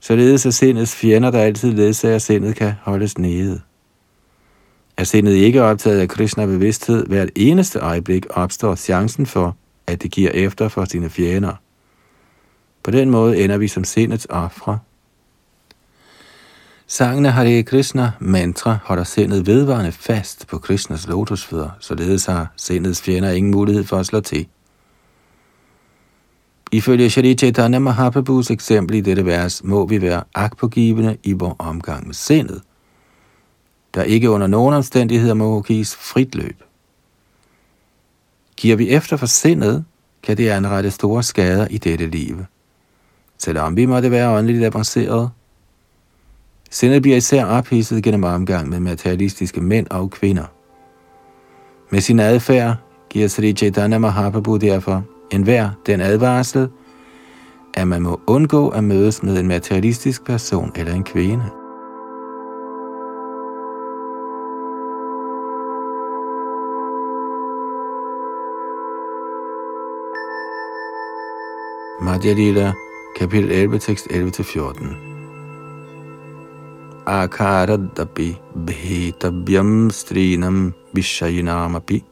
således at sindets fjender, der altid ledsager sindet, kan holdes nede. Er sindet ikke optaget af Krishna bevidsthed, hvert eneste øjeblik opstår chancen for, at det giver efter for sine fjender. På den måde ender vi som sindets ofre. har Hare Krishna mantra holder sindet vedvarende fast på Krishnas lotusfødder, således har sindets fjender ingen mulighed for at slå til. Ifølge Shri Chaitanya Mahaprabhus eksempel i dette vers, må vi være agtpågivende i vores omgang med sindet, der ikke under nogen omstændigheder må gives frit løb. Giver vi efter for sindet, kan det anrette store skader i dette liv. Selvom vi måtte være åndeligt avanceret, sindet bliver især ophidset gennem omgang med materialistiske mænd og kvinder. Med sin adfærd giver Sri Chaitanya Mahaprabhu derfor en hver den advarsel, at man må undgå at mødes med en materialistisk person eller en kvinde. Madhya Lila, kapitel 11, tekst 11-14. Akaradapi bhetabyam strinam vishayinamapi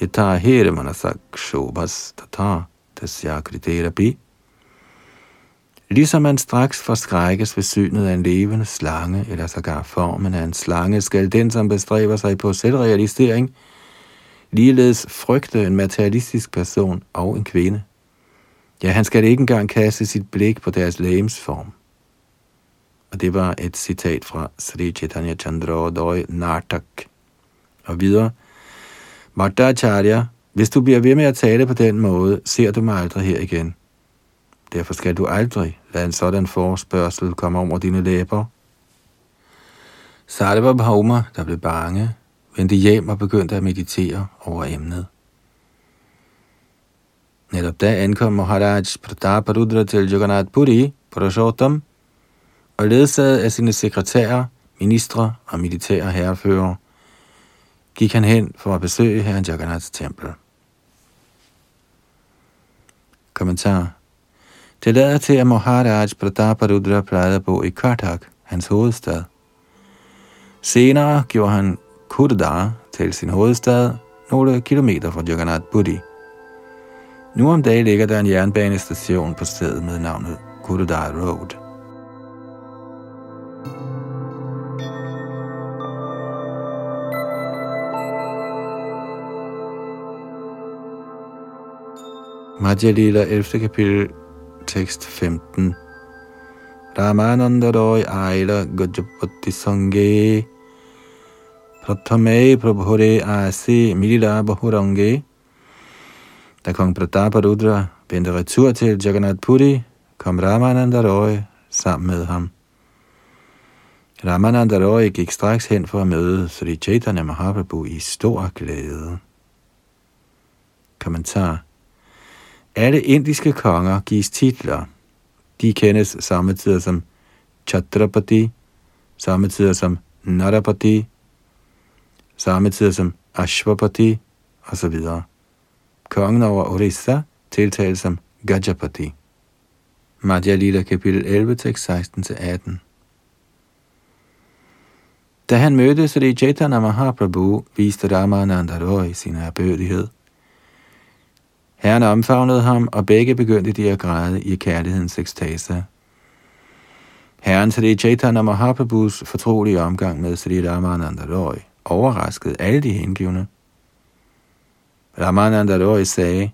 yata hermanasak shobhas tata tasyakriterapi. Ligesom man straks forskrækkes ved synet af en levende slange, eller sågar formen af en slange, skal den, som bestræber sig på selvrealisering, ligeledes frygte en materialistisk person og en kvinde. Ja, han skal ikke engang kaste sit blik på deres lægemsform. Og det var et citat fra Sri Chaitanya Chandrodaya Nartak. Og videre, Madhacharya, hvis du bliver ved med at tale på den måde, ser du mig aldrig her igen. Derfor skal du aldrig lade en sådan forspørgsel komme over dine læber. Sarva Bhauma, der blev bange, vendte hjem og begyndte at meditere over emnet. Netop da ankom Maharaj Prataparudra til Jagannath Puri, Purushottam, og ledsaget af sine sekretærer, ministre og militære herrefører, gik han hen for at besøge herren Jagannaths tempel. Kommentar. Det lader til, at Maharaj Prataparudra plejede at bo i Kartak, hans hovedstad. Senere gjorde han Kurdar til sin hovedstad, nogle kilometer fra Jagannath Puri. Nu om dagen ligger der en jernbanestation på stedet med navnet Kurdar Road. Madhya Lila 11. kapitel, tekst 15. Ramananda Roy Aila Gajapati Sange Prathame Prabhure Asi Milila Bahurange Da kong Rudra vendte retur til Jagannath Puri, kom Ramananda Roy sammen med ham. Ramananda Roy gik straks hen for at møde Sri Chaitanya Mahaprabhu i stor glæde. Kommentar alle indiske konger gives titler. De kendes samtidig som Chhatrapati, samtidig som Narapati, samtidig som Ashwapati osv. Kongen over Orissa tiltales som Gajapati. Madhya Lila kapitel 11, tekst 16-18. Da han mødte Sri Chaitanya Mahaprabhu, viste Ramananda Roy sin erbødighed – Herren omfavnede ham, og begge begyndte de at græde i kærlighedens ekstase. Herren Sri Chaitanya Mahaprabhus fortrolige omgang med Sri Ramananda Roy overraskede alle de hengivne. Ramananda Roy sagde,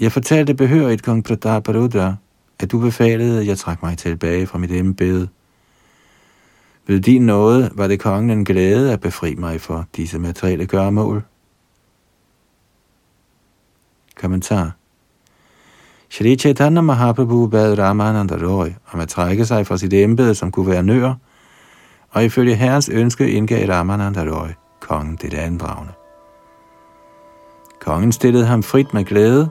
Jeg fortalte behørigt kong Prataparudra, at du befalede, at jeg trak mig tilbage fra mit embede. Ved din nåde var det kongen en glæde at befri mig for disse materielle gørmål. Kommentar Shri Chaitanya Mahaprabhu bad Ramananda Roy om at trække sig fra sit embede som guvernør, og ifølge herres ønske indgav Ramananda Roy kongen det andragende. Kongen stillede ham frit med glæde,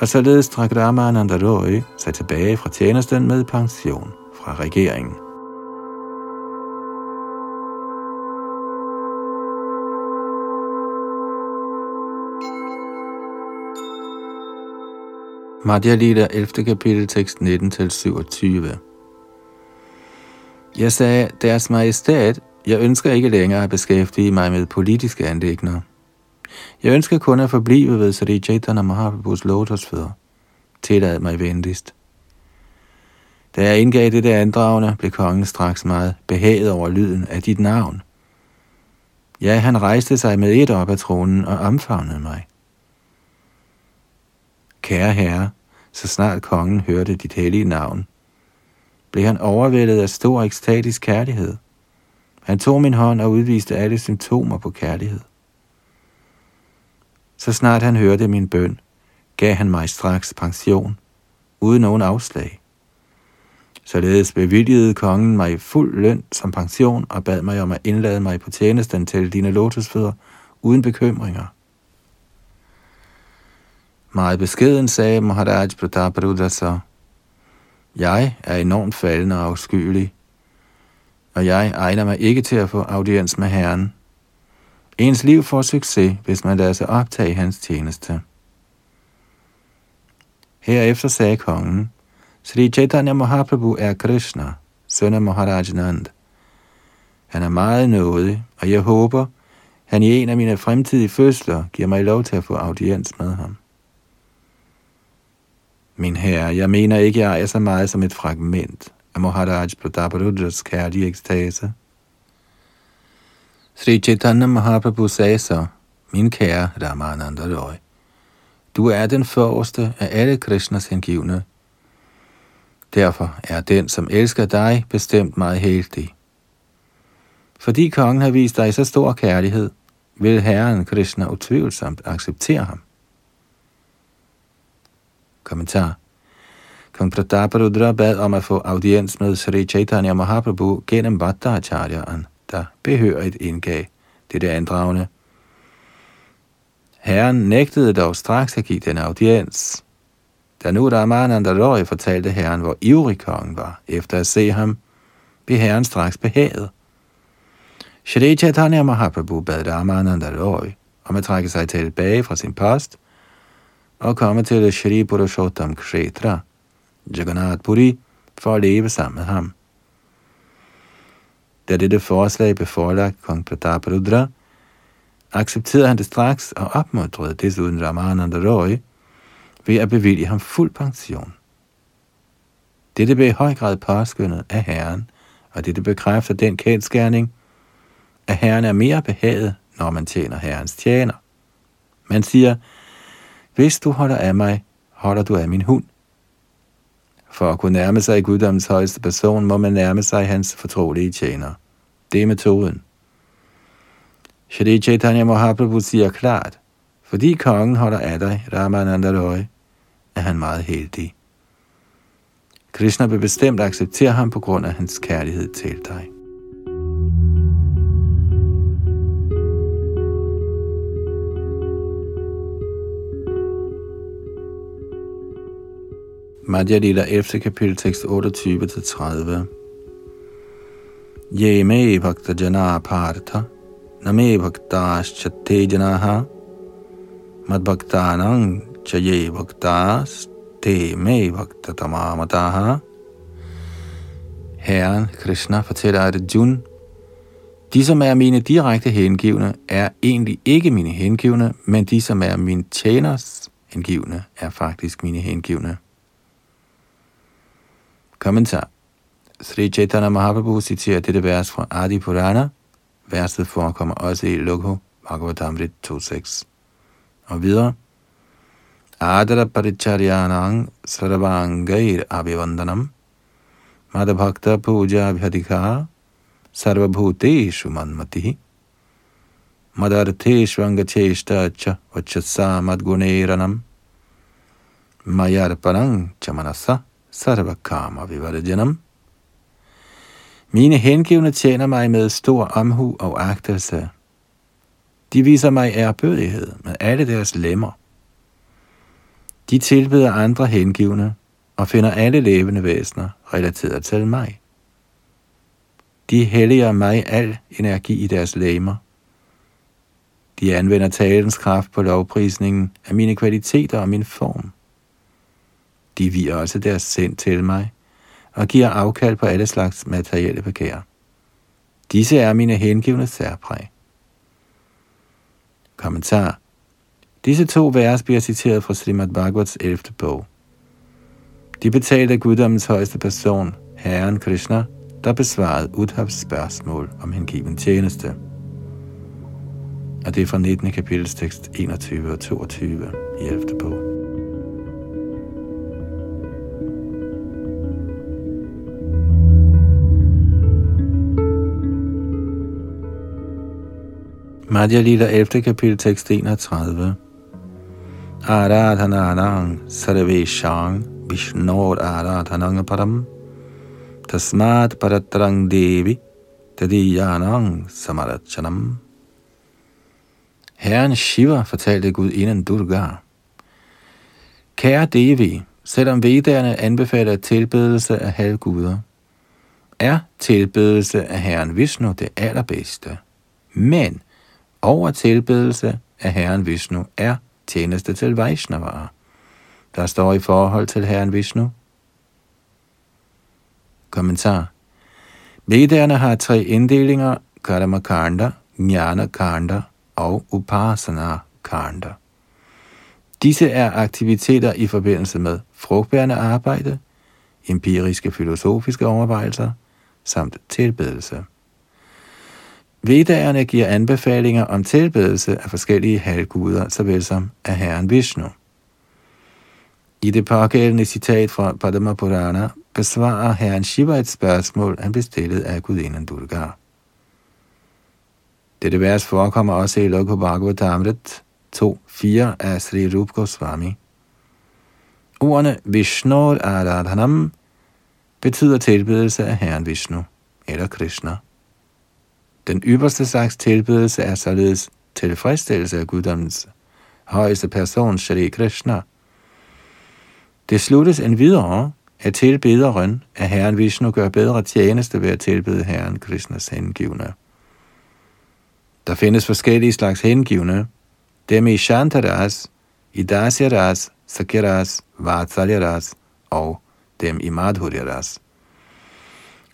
og således trak Ramananda Roy sig tilbage fra tjenesten med pension fra regeringen. Madhya Lila 11. kapitel, tekst 19-27. Jeg sagde, deres majestæt, jeg ønsker ikke længere at beskæftige mig med politiske anlægner. Jeg ønsker kun at forblive ved Sri Chaitanya Mahaprabhus lotusfødder. Tillad mig venligst. Da jeg indgav det der andragende, blev kongen straks meget behaget over lyden af dit navn. Ja, han rejste sig med et op af tronen og omfavnede mig. Kære herre, så snart kongen hørte dit hellige navn, blev han overvældet af stor ekstatisk kærlighed. Han tog min hånd og udviste alle symptomer på kærlighed. Så snart han hørte min bøn, gav han mig straks pension, uden nogen afslag. Således bevilgede kongen mig fuld løn som pension og bad mig om at indlade mig på tjenesten til dine lotusfødder uden bekymringer. Meget beskeden sagde Maharaj Prataparudra så, jeg er enormt faldende og afskyelig, og jeg egner mig ikke til at få audiens med Herren. Ens liv får succes, hvis man lader sig optage hans tjeneste. Herefter sagde kongen, Sri Chaitanya Mahaprabhu er Krishna, søn af Maharaj Nand. Han er meget nådig, og jeg håber, han i en af mine fremtidige fødsler giver mig lov til at få audiens med ham. Min herre, jeg mener ikke, jeg er så meget som et fragment af Maharaj Prataparudras kærlige ekstase. Sri Chaitanya Mahaprabhu sagde så, min kære Ramananda Roy, du er den forreste af alle Krishnas hengivne. Derfor er den, som elsker dig, bestemt meget heldig. Fordi kongen har vist dig så stor kærlighed, vil Herren Krishna utvivlsomt acceptere ham. Kommentar. Kong Prataparudra bad om at få audiens med Sri Chaitanya Mahaprabhu gennem Vatacharya'en, der behørigt indgav det andragende. Herren nægtede dog straks at give den audiens. Da nu Ramananda Roy fortalte herren, hvor ivrig kongen var efter at se ham, blev herren straks behaget. Shri Chaitanya Mahaprabhu bad Ramananda Roy om at trække sig tilbage fra sin post – og komme til Shri Purushottam Kshetra, Jagannath Puri, for at leve sammen med ham. Da dette forslag blev forelagt kong Prataparudra, accepterede han det straks og opmuntrede desuden Ramananda Roy ved at bevilge ham fuld pension. Dette blev i høj grad påskyndet af Herren, og dette bekræfter den kendskærning, at Herren er mere behaget, når man tjener Herrens tjener. Man siger, hvis du holder af mig, holder du af min hund. For at kunne nærme sig guddommens højeste person, må man nærme sig hans fortrolige tjener. Det er metoden. Shri Chaitanya Mahaprabhu siger klart, fordi kongen holder af dig, Ramananda Roy, er han meget heldig. Krishna vil bestemt acceptere ham på grund af hans kærlighed til dig. Madhya Lila 11. kapitel tekst 28-30 Ye me bhakta jana partha name bhaktaschate janaha mad bhaktanang chaye bhaktas te me bhakta tamamataha Herren Krishna fortæller Arjuna, de som er mine direkte hengivne, er egentlig ikke mine hengivne, men de som er mine tjeners hengivne, er faktisk mine hengivne. Kommentar. Sri Chaitanya Mahaprabhu citerer dette vers fra Adi Purana. Verset forekommer også i Lokho Bhagavatamrit 2.6. Og videre. Adara paricharyanang sarvangair abhivandanam madhabhakta puja abhyadika sarvabhuteshu manmatihi madartheshvangacheshta cha vachasa madguneranam mayarpanang chamanasa sarvakama vivarjanam. Mine hengivne tjener mig med stor omhu og agtelse. De viser mig ærbødighed med alle deres lemmer. De tilbeder andre hengivne og finder alle levende væsener relateret til mig. De helliger mig al energi i deres lemmer. De anvender talens kraft på lovprisningen af mine kvaliteter og min form. De viger også deres sind til mig og giver afkald på alle slags materielle begær. Disse er mine hengivne særpræg. Kommentar. Disse to vers bliver citeret fra Srimad Bhagavats 11. bog. De betalte guddommens højeste person, Herren Krishna, der besvarede Udhavs spørgsmål om hengiven tjeneste. Og det er fra 19. kapitels tekst 21 og 22 i 11. bog. Madhya Lila 11. kapitel tekst 31. Aradhananang sarveshang vishnor aradhanang param tasmat paratrang devi tadiyanang samarachanam. Herren Shiva fortalte Gud inden Durga. Kære Devi, selvom vedderne anbefaler tilbedelse af halvguder, er tilbedelse af Herren Vishnu det allerbedste. Men over tilbedelse af Herren Vishnu er tjeneste til Vaishnavara, der står i forhold til Herren Vishnu. Kommentar. Vedderne har tre inddelinger, Karma Kanda, Jnana Kanda og Upasana Kanda. Disse er aktiviteter i forbindelse med frugtbærende arbejde, empiriske filosofiske overvejelser samt tilbedelse. Vedderne giver anbefalinger om tilbedelse af forskellige halvguder, såvel som af Herren Vishnu. I det pågældende citat fra Padma Purana besvarer Herren Shiva et spørgsmål, han blev stillet af gudinden Durga. Dette vers forekommer også i Lokho Bhagavatamrit 2.4 af Sri Rup Goswami. Ordene Vishnur Aradhanam betyder tilbedelse af Herren Vishnu eller Krishna. Den ypperste slags tilbedelse er således tilfredsstillelse af guddommens højeste person, Shri Krishna. Det sluttes en videre, at tilbederen af Herren Vishnu gør bedre tjeneste ved at tilbede Herren Krishnas hengivne. Der findes forskellige slags hengivne, dem i Shantaras, i Dasyaras, Sakiras, Vatsalyaras og dem i Madhuryaras.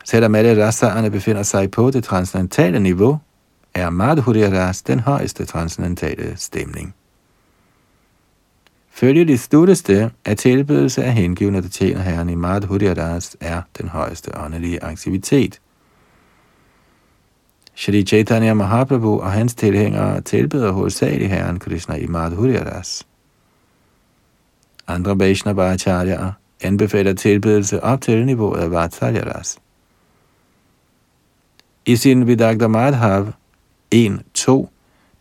Selvom alle rasaerne befinder sig på det transcendentale niveau, er Madhurya Ras den højeste transcendentale stemning. Følge de det, at tilbedelse af hengivne, der tjener herren i Madhuryadas, er den højeste åndelige aktivitet. Shri Chaitanya Mahaprabhu og hans tilhængere tilbeder hovedsageligt herren Krishna i Madhuryadas. Andre Vaishnava anbefaler tilbedelse op til niveauet af Vatsalyaras. I sin Vidagda Madhav 1.2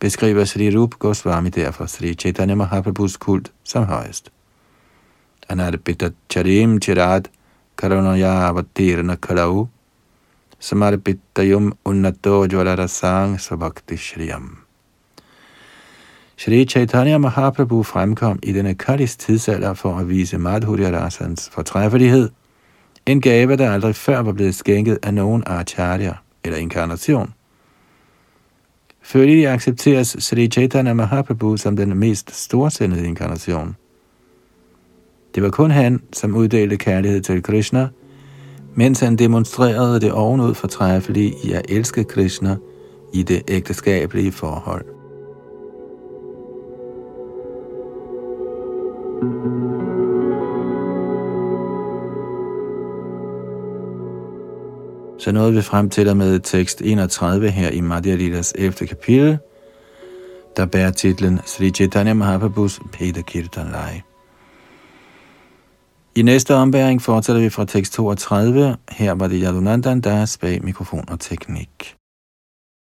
beskriver Sri Rup Goswami derfor Sri Chaitanya Mahaprabhus kult som højest. Anarpita charim chirat karunaya avatirna kalau samarpitayum unnato jvalarasang sabhakti shriyam. Shri Chaitanya Mahaprabhu fremkom i denne kallis tidsalder for at vise Madhurya Rasans fortræffelighed, en gave, der aldrig før var blevet skænket af nogen acharya eller inkarnation. Følgelig accepteres Sri Chaitanya Mahaprabhu som den mest storsindede inkarnation. Det var kun han, som uddelte kærlighed til Krishna, mens han demonstrerede det ovenud fortræffelige i at elske Krishna i det ægteskabelige forhold. Så nåede vi frem til og med tekst 31 her i Madhya Lilas 11. kapitel, der bærer titlen Sri Chaitanya Mahaprabhus Peter Kirtan Lai. I næste ombæring fortsætter vi fra tekst 32. Her var det Yadunandan, der er bag mikrofon og teknik.